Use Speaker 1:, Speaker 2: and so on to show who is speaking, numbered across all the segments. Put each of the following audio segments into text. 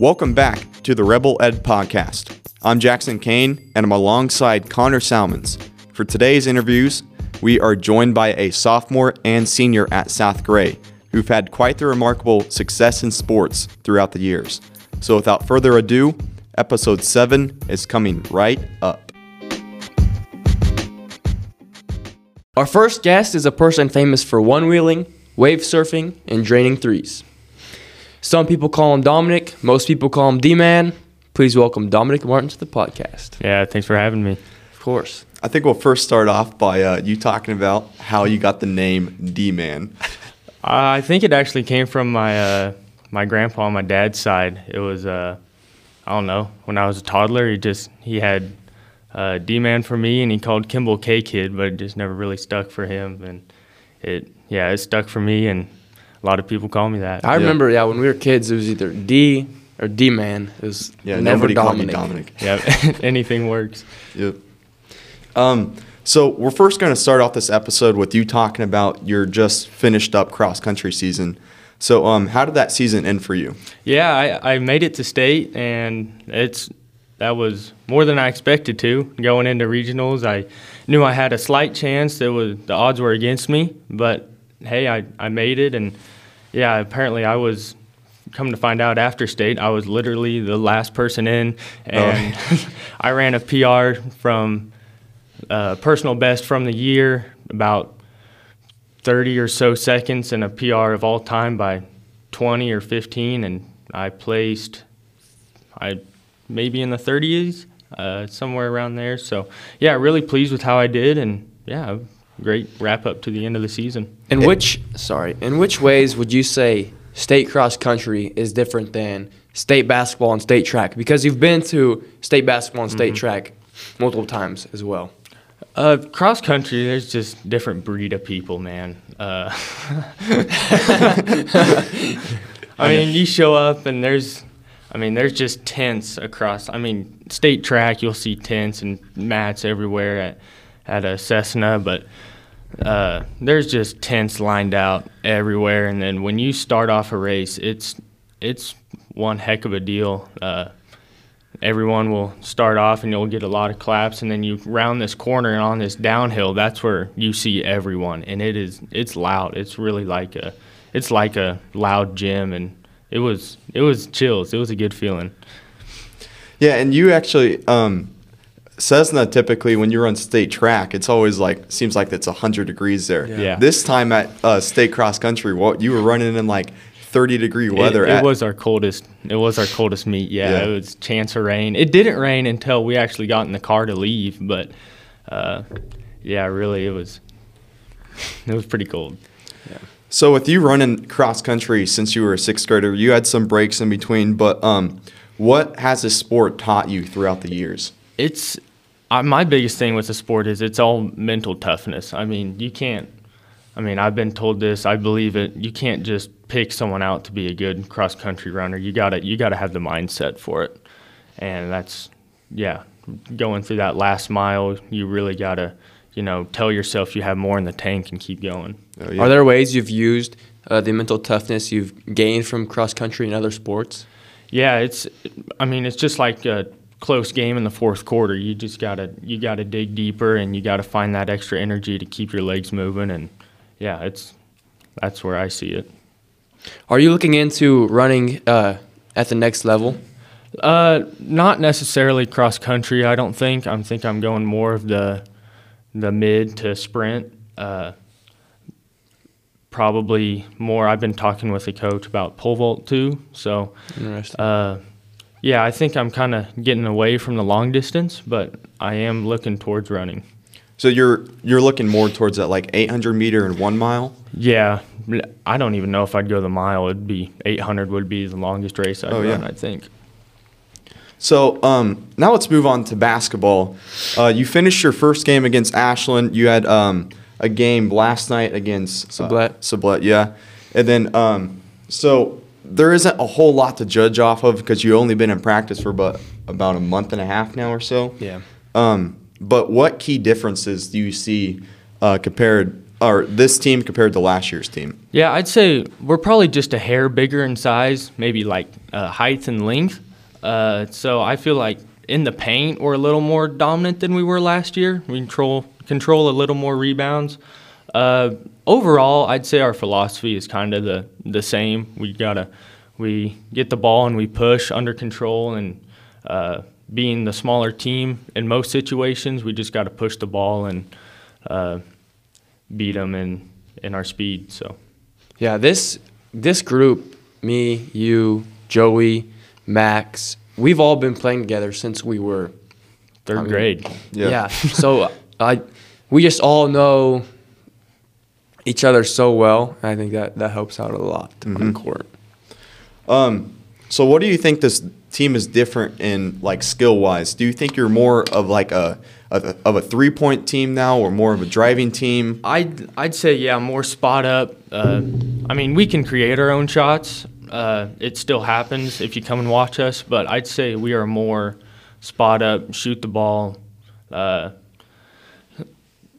Speaker 1: Welcome back to the Rebel Ed Podcast. I'm Jackson Kane, and I'm alongside Connor Salmons. For today's interviews, we are joined by a sophomore and senior at South Gray who've had quite the remarkable success in sports throughout the years. So, without further ado, episode 7 is coming right up.
Speaker 2: Our first guest is a person famous for one wheeling, wave surfing, and draining threes. Some people call him Dominic, most people call him D Man. Please welcome Dominic Martin to the podcast.
Speaker 3: Yeah, thanks for having me.
Speaker 2: Of course.
Speaker 1: I think we'll first start off by uh, you talking about how you got the name D Man.
Speaker 3: I think it actually came from my uh, my grandpa on my dad's side. It was uh, I don't know when I was a toddler. He just he had uh, D man for me, and he called Kimball K Kid, but it just never really stuck for him. And it yeah, it stuck for me, and a lot of people call me that.
Speaker 2: I remember, yeah, when we were kids, it was either D or D man. It was
Speaker 1: Yeah,
Speaker 2: never
Speaker 1: nobody called me
Speaker 2: Dominic.
Speaker 1: Dominic.
Speaker 3: yeah, anything works.
Speaker 1: Yep. Um, so we're first going to start off this episode with you talking about your just finished up cross country season. So, um, how did that season end for you?
Speaker 3: Yeah, I, I made it to state, and it's that was more than I expected to. Going into regionals, I knew I had a slight chance. That was the odds were against me, but hey, I, I made it, and yeah, apparently I was. Come to find out after state, I was literally the last person in, and I ran a PR from uh, personal best from the year, about 30 or so seconds, and a PR of all time by 20 or 15, and I placed, I maybe in the 30s, uh, somewhere around there. So yeah, really pleased with how I did, and yeah, great wrap up to the end of the season.
Speaker 2: In which, sorry, in which ways would you say state cross country is different than state basketball and state track? Because you've been to state basketball and state track multiple times as well.
Speaker 3: Uh, cross country, there's just different breed of people, man. Uh, I mean, you show up and there's, I mean, there's just tents across. I mean, state track, you'll see tents and mats everywhere at at a Cessna, but uh, there's just tents lined out everywhere. And then when you start off a race, it's it's one heck of a deal. Uh, everyone will start off and you'll get a lot of claps and then you round this corner and on this downhill that's where you see everyone and it is it's loud it's really like a it's like a loud gym and it was it was chills it was a good feeling
Speaker 1: Yeah, and you actually, um, Cessna typically when you run state track, it's always like seems like it's hundred degrees there.
Speaker 3: Yeah.
Speaker 1: This time at uh, state cross country, what you were running in like thirty degree weather.
Speaker 3: it, it
Speaker 1: at,
Speaker 3: was our coldest it was our coldest meet yeah,
Speaker 1: Yeah.
Speaker 3: it was chance of rain it didn't rain until we actually got in the car to leave but uh, yeah really it was it was pretty cold Yeah.
Speaker 1: So with you running cross country since you were a sixth grader, you had some breaks in between. But um, what has this sport taught you throughout the years?
Speaker 3: It's uh, my biggest thing with the sport is it's all mental toughness. I mean, you can't. I mean, I've been told this. I believe it. You can't just pick someone out to be a good cross country runner. You gotta you gotta have the mindset for it, and that's yeah. Going through that last mile, you really gotta you know tell yourself you have more in the tank and keep going.
Speaker 1: Oh, yeah.
Speaker 2: Are there ways you've used uh, the mental toughness you've gained from cross country and other sports?
Speaker 3: Yeah, it's. I mean, it's just like a close game in the fourth quarter. You just gotta you gotta dig deeper, and you gotta find that extra energy to keep your legs moving. And yeah, it's that's where I see it.
Speaker 2: Are you looking into running uh, at the next level?
Speaker 3: Uh, not necessarily cross country. I don't think. I think I'm going more of the the mid to sprint. Uh, probably more. I've been talking with a coach about pole vault too. So
Speaker 2: Interesting.
Speaker 3: Uh, yeah, I think I'm kind of getting away from the long distance, but I am looking towards running.
Speaker 1: So you're you're looking more towards that like 800 meter and one mile.
Speaker 3: Yeah, I don't even know if I'd go the mile. It'd be 800 would be the longest race I'd
Speaker 1: Oh,
Speaker 3: run,
Speaker 1: yeah.
Speaker 3: I think.
Speaker 1: So um, now let's move on to basketball. Uh, you finished your first game against Ashland. You had um, a game last night against uh,
Speaker 2: Sublette.
Speaker 1: Sublette, yeah. And then um, so there isn't a whole lot to judge off of because you've only been in practice for about about a month and a half now or so.
Speaker 2: Yeah.
Speaker 1: Um, but what key differences do you see uh, compared or this team compared to last year's team?
Speaker 3: Yeah, I'd say we're probably just a hair bigger in size, maybe like uh, height and length. Uh, so I feel like in the paint we're a little more dominant than we were last year. We control control a little more rebounds. Overall, I'd say our philosophy is kind of the the same. We gotta we get the ball and we push under control and uh, being the smaller team in most situations, we just got to push the ball and uh, beat them in in our speed. So
Speaker 2: Yeah, this this group, me, you, Joey, Max, we've all been playing together since we were
Speaker 3: third
Speaker 2: I mean,
Speaker 3: grade.
Speaker 2: Yeah. so I we just all know each other so well. and I think that that helps out a lot on the court.
Speaker 1: Um, so what do you think this team is different in like skill wise? Do you think you're more of like a, a of a three point team now, or more of a driving team?
Speaker 3: I'd I'd say yeah, more spot up. Uh, I mean, we can create our own shots. Uh, it still happens if you come and watch us, but I'd say we are more spot up, shoot the ball. Uh,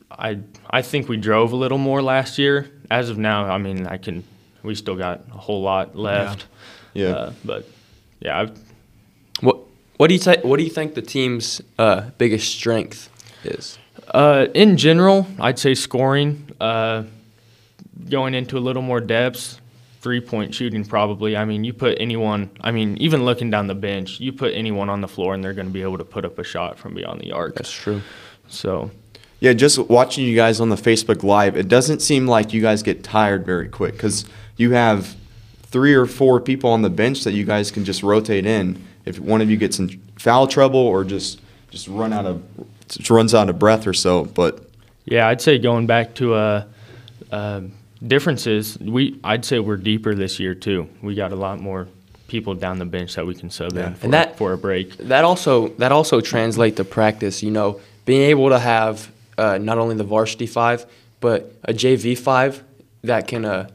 Speaker 3: I I think we drove a little more last year. As of now, I mean, I can. We still got a whole lot left.
Speaker 1: Yeah.
Speaker 3: Uh, but yeah, I've,
Speaker 2: What what do you th- what do you think the team's uh, biggest strength is?
Speaker 3: Uh, in general, I'd say scoring. Uh, going into a little more depths, three point shooting probably. I mean, you put anyone. I mean, even looking down the bench, you put anyone on the floor, and they're going to be able to put up a shot from beyond the arc.
Speaker 2: That's true.
Speaker 3: So
Speaker 1: Yeah, just watching you guys on the Facebook Live, it doesn't seem like you guys get tired very quick because you have three or four people on the bench that you guys can just rotate in if one of you gets in foul trouble or just just run out of just runs out of breath or so. But
Speaker 3: yeah, I'd say going back to uh, uh, differences, we I'd say we're deeper this year too. We got a lot more people down the bench that we can sub
Speaker 1: Yeah.
Speaker 3: in for,
Speaker 2: And that-
Speaker 3: for a break.
Speaker 2: That also that also translate to practice. You know, being able to have uh, not only the varsity five, but a JV five that can uh,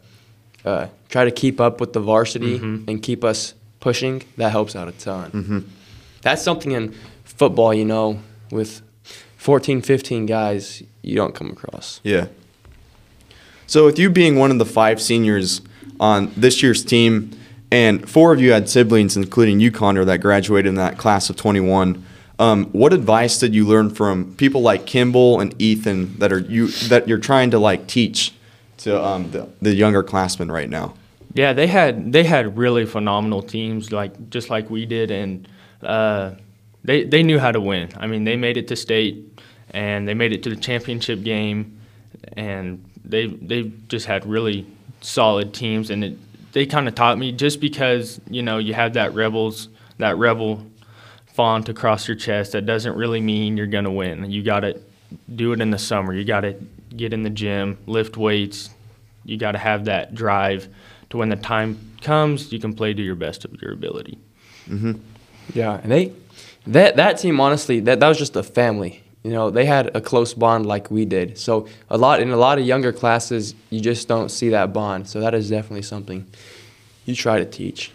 Speaker 2: uh, try to keep up with the varsity and keep us pushing. That helps out a ton. That's something in football, you know, with 14, 15 guys, you don't come across.
Speaker 1: yeah. So with you being one of the five seniors on this year's team, and four of you had siblings, including you, Connor, that graduated in that class of 21. Um, what advice did you learn from people like Kimball and Ethan that are you that you're trying to like teach to um, the, the younger classmen right now?
Speaker 3: Yeah, they had they had really phenomenal teams, like just like we did, and uh, they they knew how to win. I mean, they made it to state, and they made it to the championship game, and they they just had really solid teams, and it, they kind of taught me just because you know you have that rebels that rebel font across your chest that doesn't really mean you're gonna win. You got to do it in the summer. You got to get in the gym, lift weights. You got to have that drive to when the time comes, you can play to your best of your ability. Mm-hmm.
Speaker 2: Yeah, and they that that team honestly that that was just a family. You know, they had a close bond like we did. So a lot in a lot of younger classes, you just don't see that bond. So that is definitely something you try to teach.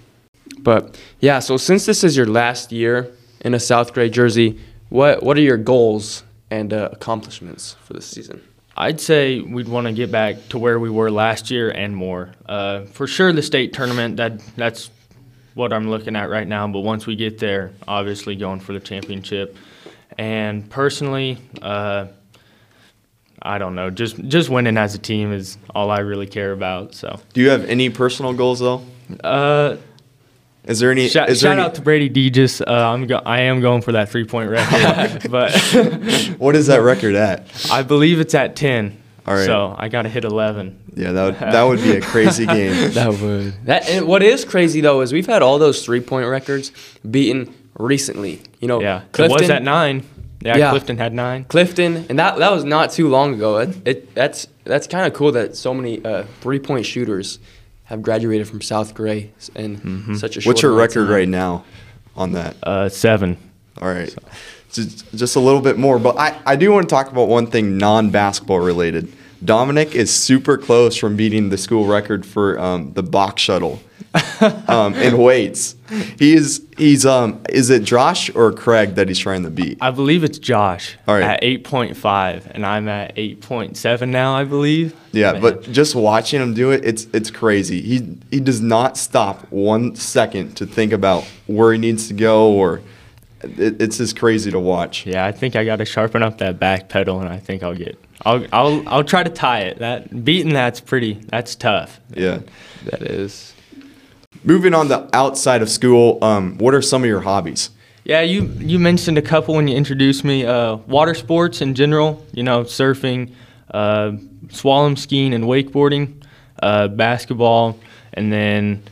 Speaker 2: But yeah, so since this is your last year in a South Gray jersey, what what are your goals and uh, accomplishments for this season?
Speaker 3: I'd say we'd want to get back to where we were last year and more. Uh, for sure, the state tournament that that's what I'm looking at right now. But once we get there, obviously going for the championship. And personally, uh, I don't know, just just winning as a team is all I really care about. So,
Speaker 1: Do you have any personal goals though?
Speaker 3: uh,
Speaker 1: Is there any?
Speaker 3: shout,
Speaker 1: is there
Speaker 3: shout
Speaker 1: any,
Speaker 3: out to Brady Deges. Uh, I'm go- I am going for that three point record, but.
Speaker 1: what is that record at?
Speaker 3: I believe it's at 10.
Speaker 1: All right.
Speaker 3: So I got to hit 11.
Speaker 1: Yeah, that would, that would be a crazy game.
Speaker 2: That would. That and what is crazy though is we've had all those three point records beaten recently. You know,
Speaker 3: Yeah. It was at 9. Yeah,
Speaker 2: Yeah.
Speaker 3: Clifton had 9.
Speaker 2: Clifton, and that that was not too long ago. It, it that's that's kind of cool that so many uh, three point shooters have graduated from South Gray in such a short
Speaker 1: What's your record
Speaker 2: time.
Speaker 1: right now on that?
Speaker 3: Uh, 7.
Speaker 1: All right. Just, just a little bit more. But I, I do want to talk about one thing non basketball related. Dominic is super close from beating the school record for um, the box shuttle um, in weights. He is He's um, is it Josh or Craig that he's trying to beat?
Speaker 3: I believe it's Josh
Speaker 1: All right.
Speaker 3: at 8.5, and I'm at 8.7 now, I believe.
Speaker 1: Yeah,
Speaker 3: Man.
Speaker 1: but just watching him do it, it's it's crazy. He he does not stop one second to think about where he needs to go, or it, it's just crazy to watch.
Speaker 3: yeah, I think I got to sharpen up that back pedal, and I think I'll get. I'll I'll I'll try to tie it. That beating that's pretty. That's tough.
Speaker 1: Yeah.
Speaker 2: That is.
Speaker 1: Moving on to outside of school, um, what are some of your hobbies?
Speaker 3: Yeah, you you mentioned a couple when you introduced me. Uh, water sports in general, you know, surfing, uh, slalom skiing, and wakeboarding, uh, basketball, and then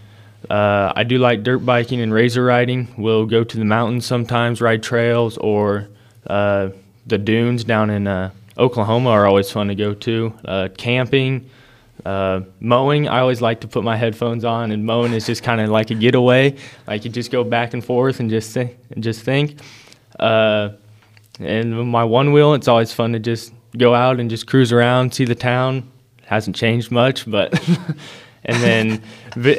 Speaker 3: uh, I do like dirt biking and razor riding. We'll go to the mountains sometimes, ride trails, or uh, the dunes down in uh, Oklahoma are always fun to go to. Uh, camping. Uh, mowing, I always like to put my headphones on, and mowing is just kind of like a getaway. Like you just go back and forth and just think, and just think. Uh, and my one wheel, it's always fun to just go out and just cruise around, see the town. It Hasn't changed much, but and then, vi-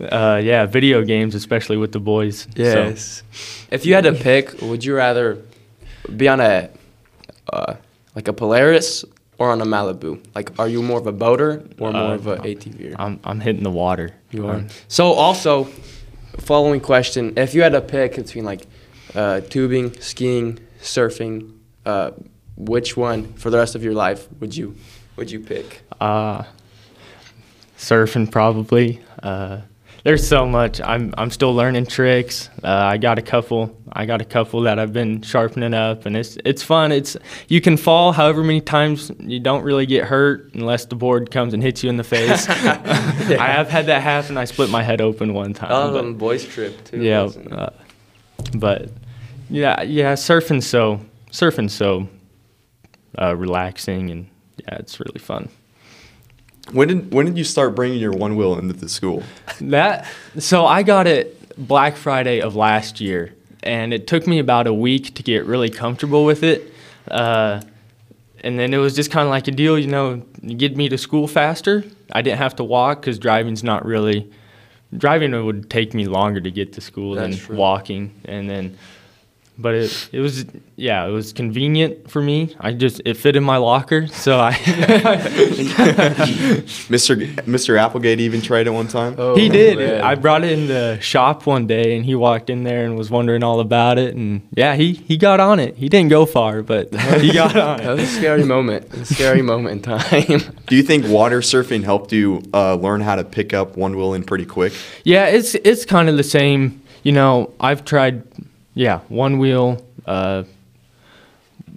Speaker 3: uh, yeah, video games, especially with the boys. So,
Speaker 2: Yes. If you had to pick, would you rather be on a uh, like a Polaris or on a Malibu? Like, are you more of a boater or more
Speaker 3: Uh,
Speaker 2: of a ATV?
Speaker 3: I'm I'm hitting the water.
Speaker 2: You are. So also, following question: If you had to pick between like uh, tubing, skiing, surfing, uh, which one for the rest of your life would you would you pick?
Speaker 3: Uh, surfing probably. There's so much. I'm I'm still learning tricks. Uh, I got a couple. I got a couple that I've been sharpening up, and it's it's fun. It's you can fall however many times you don't really get hurt unless the board comes and hits you in the face. I have had that happen. I split my head open one time.
Speaker 2: Oh, on boys trip too.
Speaker 3: yeah, uh, but yeah, yeah, surfing so surfing so uh, relaxing and yeah, it's really fun.
Speaker 1: When did when did you start bringing your one wheel into the school?
Speaker 3: That so I got it Black Friday of last year, and it took me about a week to get really comfortable with it. Uh, and then it was just kind of like a deal, you know, get me to school faster. I didn't have to walk because driving's not really driving would take me longer to get to school
Speaker 2: That's
Speaker 3: than
Speaker 2: true.
Speaker 3: walking. And then, but it it was yeah, it was convenient for me. I just it fit in my locker, so I
Speaker 1: Mr. Mr. Applegate even tried it one time.
Speaker 2: Oh,
Speaker 3: he did.
Speaker 2: man.
Speaker 3: I brought it in the shop one day, and he walked in there and was wondering all about it. And yeah, he he got on it. He didn't go far, but he got on
Speaker 2: That
Speaker 3: it.
Speaker 2: was a scary moment. A scary moment in time.
Speaker 1: Do you think water surfing helped you uh, learn how to pick up one wheel in pretty quick?
Speaker 3: Yeah, it's it's kind of the same. You know, I've tried, yeah, one wheel, uh,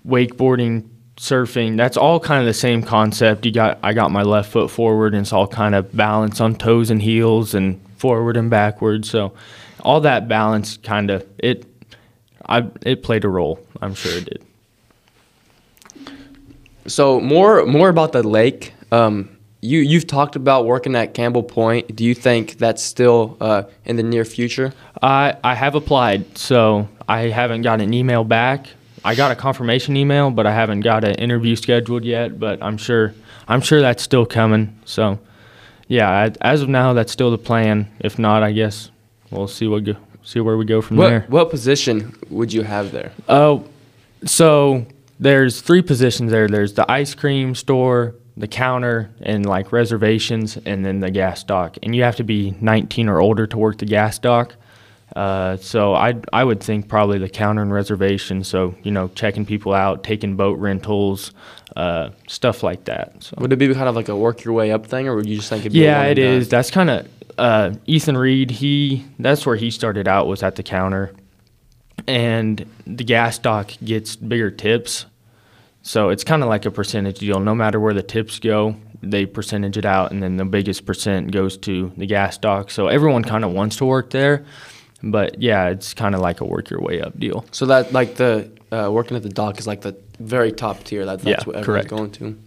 Speaker 3: wakeboarding, surfing. That's all kind of the same concept. You got I got my left foot forward, and it's all kind of balance on toes and heels, and forward and backwards. So, all that balance kind of it. I it played a role. I'm sure it did.
Speaker 2: So more more about the lake. Um, you you've talked about working at Campbell Point. Do you think that's still uh, in the near future?
Speaker 3: I I have applied, so I haven't got an email back. I got a confirmation email, but I haven't got an interview scheduled yet. But I'm sure I'm sure that's still coming. So, yeah, I, as of now, that's still the plan. If not, I guess we'll see what go, see where we go from
Speaker 2: What
Speaker 3: there.
Speaker 2: what position would you have there?
Speaker 3: Oh, so there's three positions there. There's the ice cream store, the counter, and like reservations, and then the gas dock. And you have to be 19 or older to work the gas dock. Uh, so I I would think probably the counter and reservation. So you know, checking people out, taking boat rentals, uh, stuff like that. So.
Speaker 2: Would it be kind of like a work your way up thing, or would you just think it'd be
Speaker 3: Yeah, it is. That's kind of uh, Ethan Reed. He that's where he started out was at the counter, and the gas dock gets bigger tips, so it's kind of like a percentage deal. No matter where the tips go, they percentage it out, and then the biggest percent goes to the gas dock. So everyone kind of wants to work there, but yeah, it's kind of like a work your way up deal.
Speaker 2: So that like the uh, working at the dock is like the very top tier. That, that's
Speaker 3: Yeah,
Speaker 2: what everyone's
Speaker 3: correct.
Speaker 2: going to.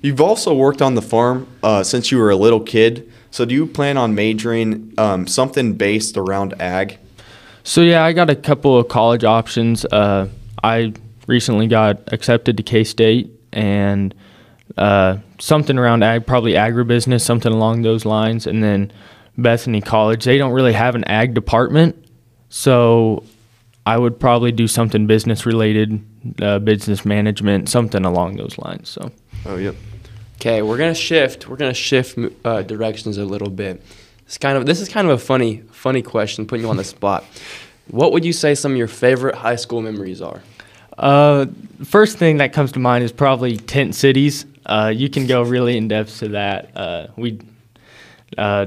Speaker 1: You've also worked on the farm uh, since you were a little kid. So do you plan on majoring um, something based around ag?
Speaker 3: So yeah, I got a couple of college options. Uh, I recently got accepted to K State and uh, something around ag, probably agribusiness, something along those lines. And then Bethany College, they don't really have an ag department. So I would probably do something business related, uh, business management, something along those lines. So
Speaker 1: Oh, yep.
Speaker 2: Okay, we're gonna shift. We're gonna shift uh, directions a little bit. It's kind of this is kind of a funny, funny question, putting you on the spot. What would you say some of your favorite high school memories are?
Speaker 3: Uh, first thing that comes to mind is probably tent cities. Uh, you can go really in depth to that. Uh, we uh,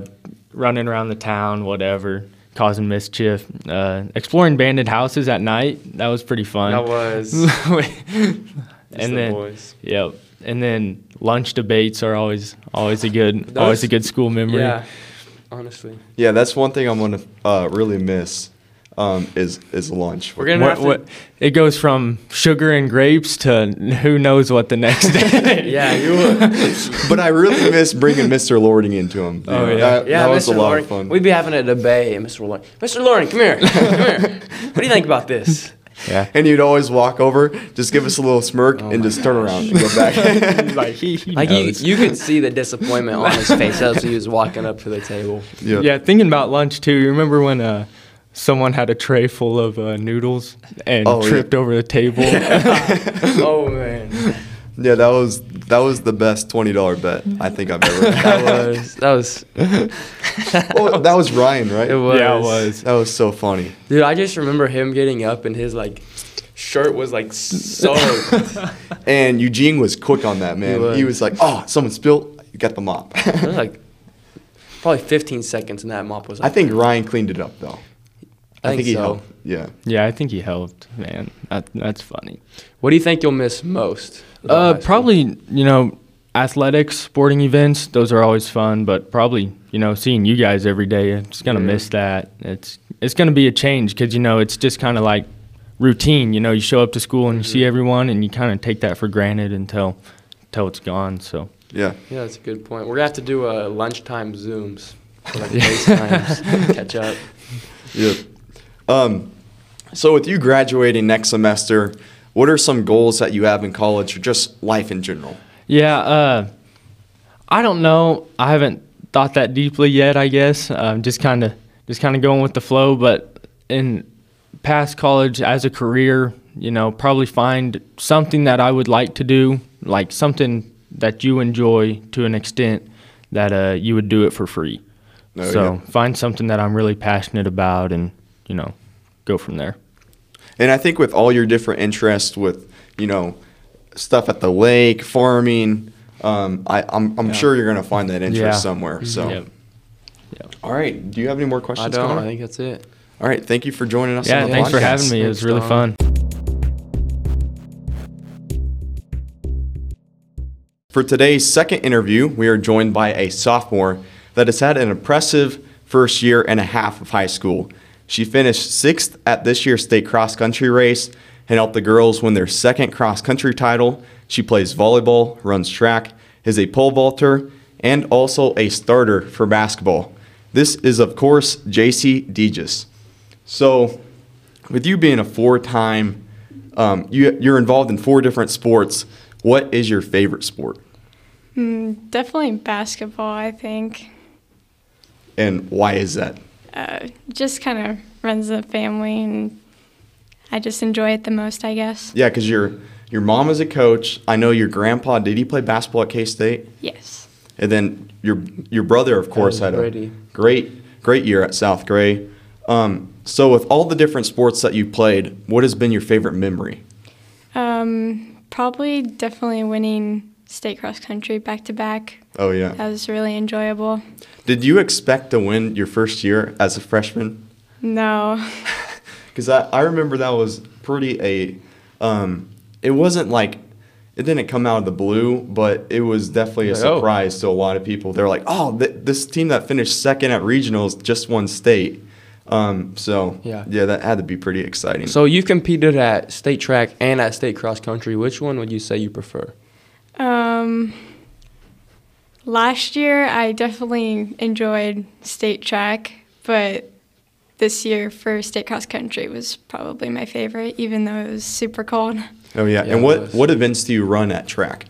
Speaker 3: running around the town, whatever, causing mischief, uh, exploring abandoned houses at night. That was pretty fun.
Speaker 2: That was.
Speaker 3: and then yep, and then lunch debates are always always a good always a good school memory.
Speaker 2: Yeah, honestly.
Speaker 1: Yeah, that's one thing I'm gonna uh, really miss. Um, is is lunch.
Speaker 2: We're gonna have
Speaker 3: What,
Speaker 2: to.
Speaker 3: what, it goes from sugar and grapes to who knows what the next day.
Speaker 2: Yeah, you would.
Speaker 1: but I really miss bringing Mr. Loring into him.
Speaker 3: Oh, yeah.
Speaker 1: that,
Speaker 2: Yeah,
Speaker 1: that was
Speaker 2: Mr.
Speaker 1: a lot
Speaker 2: Loring.
Speaker 1: of fun.
Speaker 2: We'd be having a debate, and Mr. Loring. Mr. Loring, come here. Come here. What do you think about this?
Speaker 3: yeah.
Speaker 1: and you'd always walk over, just give us a little smirk,
Speaker 2: Oh
Speaker 1: and just turn around and go back.
Speaker 3: like he, he
Speaker 2: Like you, you could see the disappointment on his face as he was walking up to the table.
Speaker 1: yeah.
Speaker 3: Yeah, thinking about lunch too. You remember when uh, someone had a tray full of uh, noodles and
Speaker 1: Oh, yeah.
Speaker 3: tripped over the table?
Speaker 2: oh man,
Speaker 1: Yeah, that was that was the best twenty dollar bet I think I've ever.
Speaker 2: that was that was
Speaker 1: oh, that was Ryan, right?
Speaker 2: it was.
Speaker 3: Yeah, it was.
Speaker 1: That was so funny.
Speaker 2: Dude, I just remember him getting up and his like shirt was like soaked.
Speaker 1: And Eugene was quick on that, man.
Speaker 2: was.
Speaker 1: He was like, "Oh, someone spilled. You got the mop."
Speaker 2: it was like probably 15 seconds, and that mop was.
Speaker 1: I think Ryan cleaned it up though.
Speaker 2: I think
Speaker 1: he
Speaker 2: so.
Speaker 1: helped. Yeah.
Speaker 3: yeah, I think he helped. Man, that, that's funny.
Speaker 2: What do you think you'll miss most?
Speaker 3: Uh, probably you know athletics, sporting events. Those are always fun, but probably you know seeing you guys every day. It's gonna
Speaker 2: Yeah.
Speaker 3: miss that. It's it's gonna be a change because you know it's just kind of like routine. You know, you show up to school and you see
Speaker 2: Mhm.
Speaker 3: everyone, and you kind of take that for granted until until it's gone. So
Speaker 1: Yeah.
Speaker 2: Yeah, that's a good point. We're gonna have to do a lunchtime zooms, like FaceTimes, catch up.
Speaker 1: Yeah. Um, so with you graduating next semester, what are some goals that you have in college or just life in general?
Speaker 3: Yeah, uh, I don't know. I haven't thought that deeply yet. I guess um, just kind of just kind of going with the flow. But in past college as a career, you know, probably find something that I would like to do, like something that you enjoy to an extent that uh, you would do it for free.
Speaker 1: Oh,
Speaker 3: so
Speaker 1: yeah.
Speaker 3: find something that I'm really passionate about, and you know, go from there.
Speaker 1: And I think with all your different interests, with you know stuff at the lake, farming, um, I, I'm, I'm
Speaker 3: Yeah.
Speaker 1: sure you're gonna find that interest
Speaker 3: Yeah.
Speaker 1: somewhere. So,
Speaker 3: Yep.
Speaker 1: all right. Do you have any more questions?
Speaker 2: I
Speaker 1: questions?
Speaker 2: don't.
Speaker 1: Connor?
Speaker 2: I think that's it.
Speaker 1: All right. Thank you for joining us.
Speaker 3: Yeah,
Speaker 1: on the
Speaker 3: thanks for having me. It was
Speaker 2: Thanks,
Speaker 3: really
Speaker 2: Don.
Speaker 3: fun.
Speaker 1: For today's second interview, we are joined by a sophomore that has had an impressive first year and a half of high school. She finished sixth at this year's state cross country race and helped the girls win their second cross country title. She plays volleyball, runs track, is a pole vaulter, and also a starter for basketball. This is, of course, Jacee Deges. So, with you being a four time, um, you, you're involved in four different sports. What is your favorite sport?
Speaker 4: Mm, definitely basketball, I think.
Speaker 1: And why is that?
Speaker 4: Uh, just kind of runs the family, and I just enjoy it the most, I guess.
Speaker 1: Yeah, because your your mom is a coach. I know your grandpa. Did he play basketball at K State?
Speaker 4: Yes.
Speaker 1: And then your your brother, of course, had a great great year at South Gray. Um, so, with all the different sports that you played, what has been your favorite memory?
Speaker 4: Um, probably definitely winning state cross country back to back.
Speaker 1: Oh yeah.
Speaker 4: That was really enjoyable.
Speaker 1: Did you expect to win your first year as a freshman?
Speaker 4: No.
Speaker 1: Because I, I remember that was pretty a, um, it wasn't like, it didn't come out of the blue, but it was definitely a
Speaker 2: Like, oh.
Speaker 1: surprise to a lot of people. They're like, oh, th- this team that finished second at regionals just won state. Um, so
Speaker 2: Yeah.
Speaker 1: yeah, that had to be pretty exciting.
Speaker 2: So you competed at state track and at state cross country. Which one would you say you prefer?
Speaker 4: Um, last year, I definitely enjoyed state track, but this year for state cross country was probably my favorite, even though it was super cold.
Speaker 1: oh yeah,
Speaker 2: Yeah,
Speaker 1: and what what events do you run at track?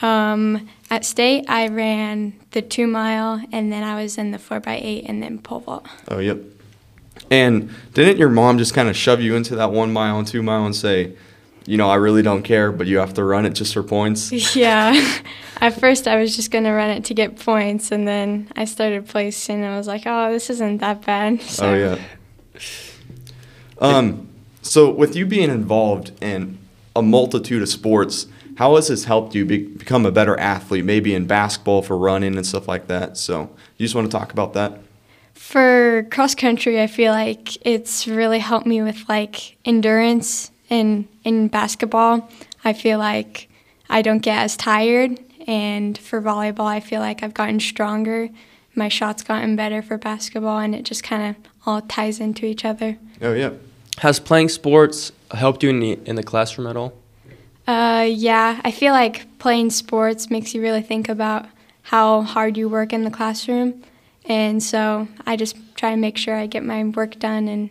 Speaker 4: Um, at state, I ran the two mile, and then I was in the four by eight, and then pole vault.
Speaker 1: Oh, yep. And didn't your mom just kind of shove you into that one mile and two mile and say, you know, I really don't care, but you have to run it just for points?
Speaker 4: Yeah. At first, I was just going to run it to get points, and then I started placing, and I was like, oh, this isn't that bad. So,
Speaker 1: Oh, yeah. Um, so with you being involved in a multitude of sports, how has this helped you be- become a better athlete? Maybe in basketball for running and stuff like that. So you just want to talk about that?
Speaker 4: For cross country, I feel like it's really helped me with like endurance and in basketball. I feel like I don't get as tired, and for volleyball, I feel like I've gotten stronger. My shots gotten better for basketball, and it just kind of all ties into each other.
Speaker 1: Oh yeah.
Speaker 2: Has playing sports helped you in the in the classroom at all?
Speaker 4: Uh, yeah, I feel like playing sports makes you really think about how hard you work in the classroom, and so I just try and make sure I get my work done and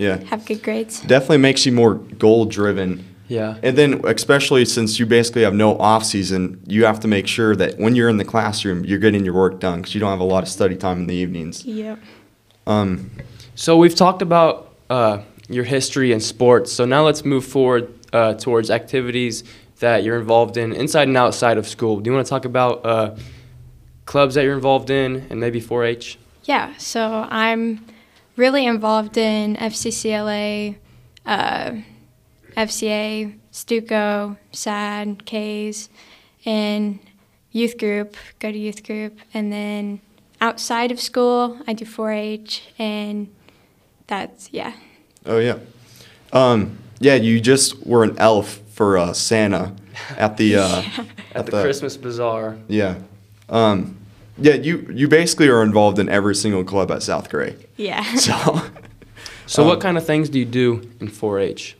Speaker 1: Yeah.
Speaker 4: have good grades.
Speaker 1: Definitely makes you more goal driven.
Speaker 2: Yeah.
Speaker 1: And then especially since you basically have no off season, you have to make sure that when you're in the classroom, you're getting your work done because you don't have a lot of study time in the evenings.
Speaker 4: Yep.
Speaker 1: Um,
Speaker 2: So we've talked about uh, your history and sports. So now let's move forward uh, towards activities that you're involved in inside and outside of school. Do you want to talk about uh, clubs that you're involved in and maybe 4-H?
Speaker 4: Yeah, so I'm really involved in FCCLA, uh, FCA, Stuco, SAD, K's, and youth group, go to youth group. And then outside of school, I do 4 H, and that's, yeah.
Speaker 1: oh yeah. Um, yeah, you just were an elf for uh, Santa at the uh,
Speaker 2: At the Christmas Bazaar.
Speaker 1: Yeah. Um, yeah, you you basically are involved in every single club at South Gray.
Speaker 4: Yeah.
Speaker 1: So
Speaker 2: So
Speaker 1: Um,
Speaker 2: what kind of things do you do in 4-H?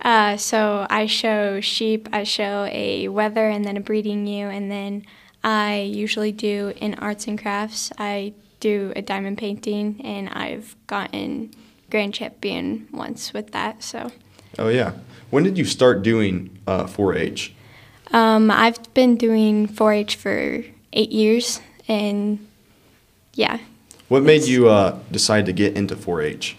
Speaker 4: Uh, so I show sheep, I show a wether and then a breeding ewe, and then I usually do in arts and crafts. I do a diamond painting, and I've gotten grand champion once with that. So
Speaker 1: Oh yeah. When did you start doing uh, 4-H?
Speaker 4: um, I've been doing 4-H for eight years, and yeah,
Speaker 1: What made you uh, decide to get into 4-H?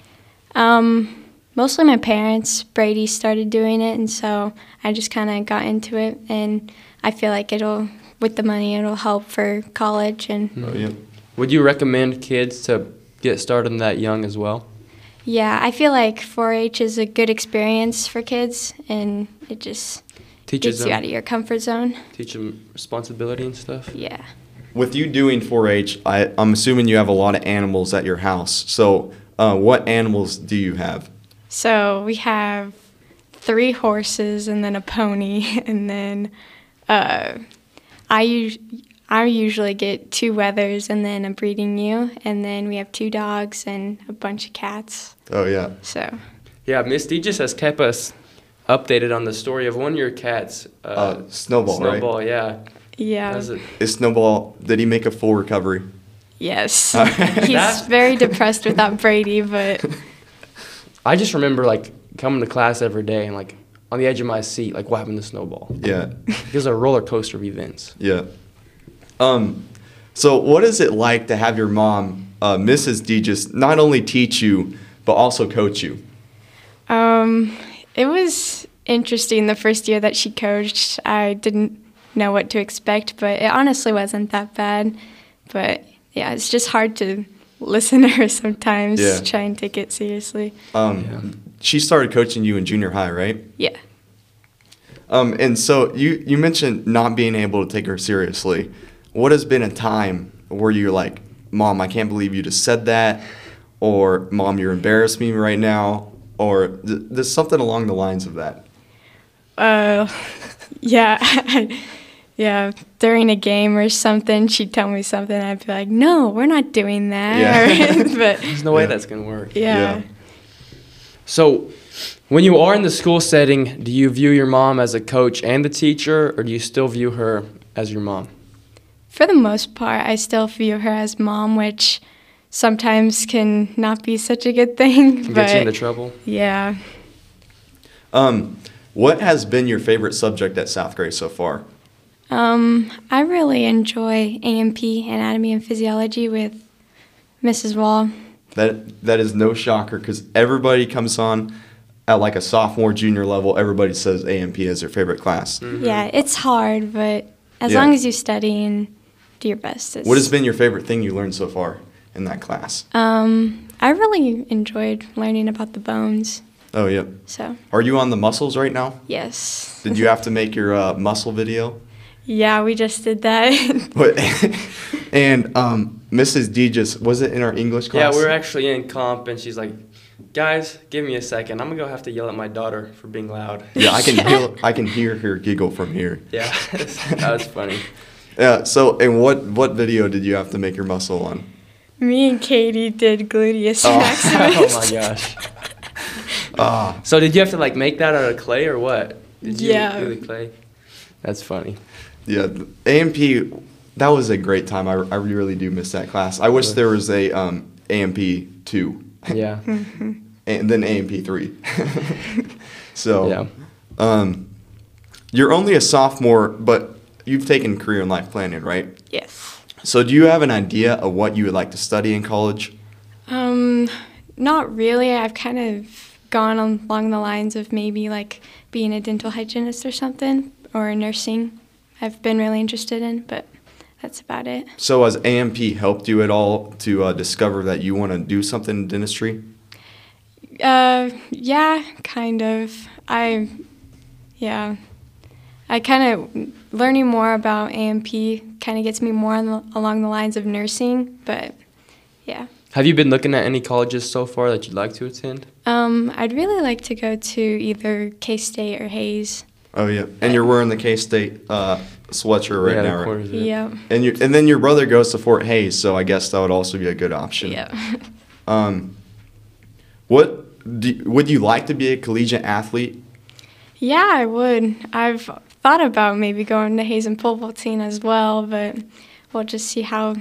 Speaker 4: Um, mostly my parents. Brady started doing it, and so I just kind of got into it. And I feel like it'll, with the money, it'll help for college. And
Speaker 1: Oh yeah.
Speaker 2: Would you recommend kids to get started that young as well?
Speaker 4: yeah, I feel like 4-H is a good experience for kids, and it just
Speaker 2: Teaches
Speaker 4: gets you
Speaker 2: them,
Speaker 4: out of your comfort zone.
Speaker 2: teach them responsibility and stuff.
Speaker 4: Yeah.
Speaker 1: With you doing 4-H, I, I'm assuming you have a lot of animals at your house. So uh, what animals do you have?
Speaker 4: So we have three horses and then a pony, and then uh, I us- I usually get two wethers and then a breeding ewe, and then we have two dogs and a bunch of cats.
Speaker 1: Oh yeah.
Speaker 4: So
Speaker 2: Yeah, Misty just has kept us updated on the story of one of your cats. Uh,
Speaker 1: Uh, Snowball, right?
Speaker 2: Snowball, yeah.
Speaker 4: Yeah,
Speaker 2: That's a-
Speaker 1: Is Snowball, did he make a full recovery?
Speaker 4: yes,
Speaker 1: That-
Speaker 4: he's very depressed without Brady, but
Speaker 2: I just remember like coming to class every day and like on the edge of my seat, like what happened to Snowball?
Speaker 1: Yeah.
Speaker 2: It was a roller coaster of events.
Speaker 1: Yeah. Um, so what is it like to have your mom, uh, Mrs. D, just not only teach you, but also coach you?
Speaker 4: Um, it was interesting the first year that she coached. I didn't know what to expect, but it honestly wasn't that bad. But yeah, it's just hard to listen to her sometimes,
Speaker 1: Yeah.
Speaker 4: try and take it seriously.
Speaker 1: Um, She started coaching you in junior high, right?
Speaker 4: Yeah.
Speaker 1: Um, and so you, you mentioned not being able to take her seriously. What has been a time where you're like, Mom, I can't believe you just said that? Or, Mom, you're embarrassing me right now? Or th- there's something along the lines of that.
Speaker 4: Uh, yeah. yeah. During a game or something, she'd tell me something, I'd be like, no, we're not doing that.
Speaker 1: Yeah.
Speaker 4: but
Speaker 2: There's no way
Speaker 1: Yeah.
Speaker 2: that's gonna work.
Speaker 4: yeah.
Speaker 1: Yeah.
Speaker 2: So, when you are in the school setting, do you view your mom as a coach and a teacher, or do you still view her as your mom?
Speaker 4: For the most part, I still view her as mom, which sometimes can not be such a good thing.
Speaker 2: Can
Speaker 4: but
Speaker 2: get you into trouble?
Speaker 4: yeah,
Speaker 1: Um, what has been your favorite subject at South Gray so far?
Speaker 4: Um, I really enjoy AMP, Anatomy and Physiology, with Mrs. Wall.
Speaker 1: That that is no shocker because everybody comes on at like a sophomore, junior level. Everybody says AMP is their favorite class.
Speaker 4: Yeah, it's hard, but as
Speaker 1: Yeah.
Speaker 4: long as you study and do your best. It's,
Speaker 1: What has been your favorite thing you learned so far in that class?
Speaker 4: Um, I really enjoyed learning about the bones.
Speaker 1: Oh yeah.
Speaker 4: So
Speaker 1: Are you on the muscles right now?
Speaker 4: yes.
Speaker 1: Did you have to make your uh, muscle video?
Speaker 4: Yeah, we just did that.
Speaker 1: What? and um, Mrs. D just was it in our English class?
Speaker 2: Yeah, we were actually in comp, and she's like, "Guys, give me a second. I'm gonna go have to yell at my daughter for being loud."
Speaker 1: Yeah, I can
Speaker 4: Yeah.
Speaker 1: hear I can hear her giggle from here.
Speaker 2: Yeah, that was funny.
Speaker 1: Yeah. So, and what what video did you have to make your muscle on?
Speaker 4: Me and Katie did gluteus
Speaker 1: Oh.
Speaker 4: maximus.
Speaker 2: oh my gosh.
Speaker 1: Ah,
Speaker 2: So did you have to like make that out of clay or what? Did you
Speaker 4: Yeah.
Speaker 2: do the clay? That's funny.
Speaker 1: Yeah. AMP. That was a great time. I, I really do miss that class. I wish there was a um, AMP two,
Speaker 2: Yeah.
Speaker 1: and then AMP three. so,
Speaker 2: Yeah.
Speaker 1: um, you're only a sophomore, but you've taken career and life planning, right?
Speaker 4: yes.
Speaker 1: So, do you have an idea of what you would like to study in college?
Speaker 4: Um, not really. I've kind of gone along the lines of maybe like being a dental hygienist or something, or nursing. I've been really interested in, but that's about it.
Speaker 1: So, has AMP helped you at all to uh, discover that you want to do something in dentistry?
Speaker 4: Uh, yeah, kind of. I, yeah, I kind of learning more about AMP kind of gets me more on the, along the lines of nursing, but yeah.
Speaker 2: Have you been looking at any colleges so far that you'd like to attend?
Speaker 4: Um, I'd really like to go to either K State or Hays.
Speaker 1: Oh yeah, and you're wearing the K State uh, sweatshirt right
Speaker 2: yeah,
Speaker 1: now,
Speaker 2: the
Speaker 1: right?
Speaker 2: quarters, yeah.
Speaker 4: Yeah.
Speaker 1: And you and then your brother goes to Fort Hays, so I guess that would also be a good option.
Speaker 4: Yeah.
Speaker 1: Um, what do, would you like to be a collegiate athlete?
Speaker 4: yeah, I would. I've thought about maybe going to Hays and pole vaulting as well, but we'll just see how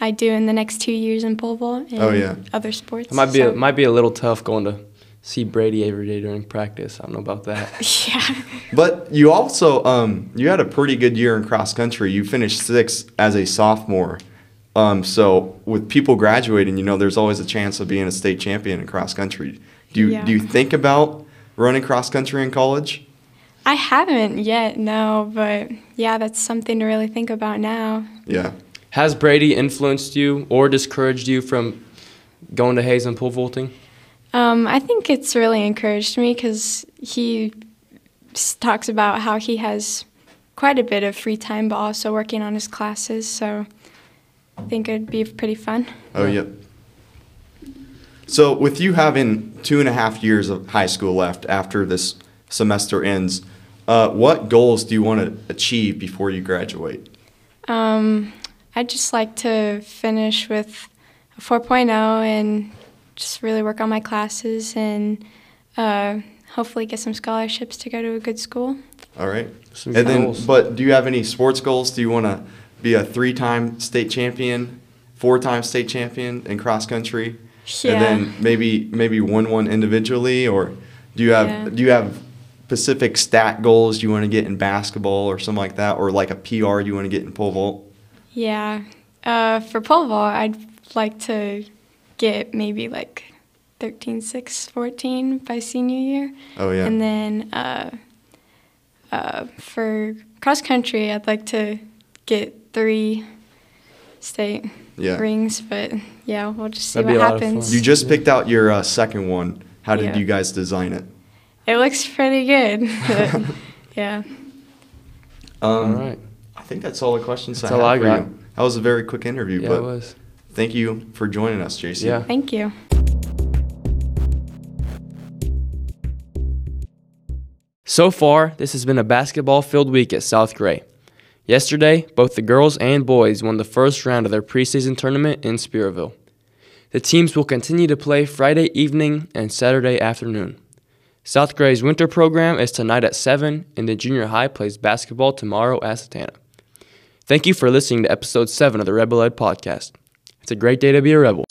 Speaker 4: I do in the next two years in pole vault and
Speaker 1: Oh, yeah.
Speaker 4: other sports.
Speaker 2: It might be
Speaker 4: so-
Speaker 2: a, might be a little tough going to see Brady every day during practice. I don't know about that.
Speaker 4: yeah.
Speaker 1: But you also um, you had a pretty good year in cross country. You finished sixth as a sophomore. Um, so with people graduating, you know, there's always a chance of being a state champion in cross country. Do you
Speaker 4: Yeah.
Speaker 1: do you think about running cross country in college?
Speaker 4: I haven't yet, no, but yeah, that's something to really think about now.
Speaker 1: Yeah.
Speaker 2: Has Brady influenced you or discouraged you from going to Hays and pole vaulting?
Speaker 4: Um, I think it's really encouraged me because he talks about how he has quite a bit of free time, but also working on his classes. So I think it'd be pretty fun.
Speaker 1: Oh,
Speaker 2: Yeah.
Speaker 1: yep. So, with you having two and a half years of high school left after this semester ends, uh, what goals do you want to achieve before you graduate?
Speaker 4: Um, I'd just like to finish with a 4.0 and just really work on my classes and uh, hopefully get some scholarships to go to a good school.
Speaker 1: All right.
Speaker 2: Some
Speaker 1: And then,
Speaker 2: goals.
Speaker 1: but do you have any sports goals? Do you want to be a three-time state champion, four-time state champion in cross country,
Speaker 4: Yeah.
Speaker 1: and then maybe maybe win one individually, or do you have
Speaker 4: Yeah.
Speaker 1: do you have specific stat goals you want to get in basketball or something like that, or like a PR you want to get in pole vault?
Speaker 4: Yeah. Uh, for pole vault, I'd like to get maybe like 13, 6, 14 by senior year.
Speaker 1: Oh yeah.
Speaker 4: And then uh, uh, for cross country, I'd like to get three state
Speaker 1: Yeah.
Speaker 4: rings. But yeah, we'll just see
Speaker 2: That'd
Speaker 4: what
Speaker 2: a lot of
Speaker 4: happens.
Speaker 1: You just picked out your uh, second one. How did
Speaker 4: Yeah.
Speaker 1: you guys design it?
Speaker 4: It looks pretty good. but, yeah.
Speaker 1: Um,
Speaker 2: All right.
Speaker 1: I think that's all the questions
Speaker 2: That's
Speaker 1: I
Speaker 2: all
Speaker 1: have
Speaker 2: I
Speaker 1: for
Speaker 2: got.
Speaker 1: you. That was a very quick interview,
Speaker 2: Yeah,
Speaker 1: but
Speaker 2: it was.
Speaker 1: Thank you for joining us, Jacee.
Speaker 2: Yeah.
Speaker 4: Thank you.
Speaker 2: So far, this has been a basketball filled week at South Gray. Yesterday, both the girls and boys won the first round of their preseason tournament in Spearville. The teams will continue to play Friday evening and Saturday afternoon. South Gray's winter program is tonight at 7, and the junior high plays basketball tomorrow at Satanta. Thank you for listening to episode 7 of the Rebel Ed podcast. It's a great day to be a rebel.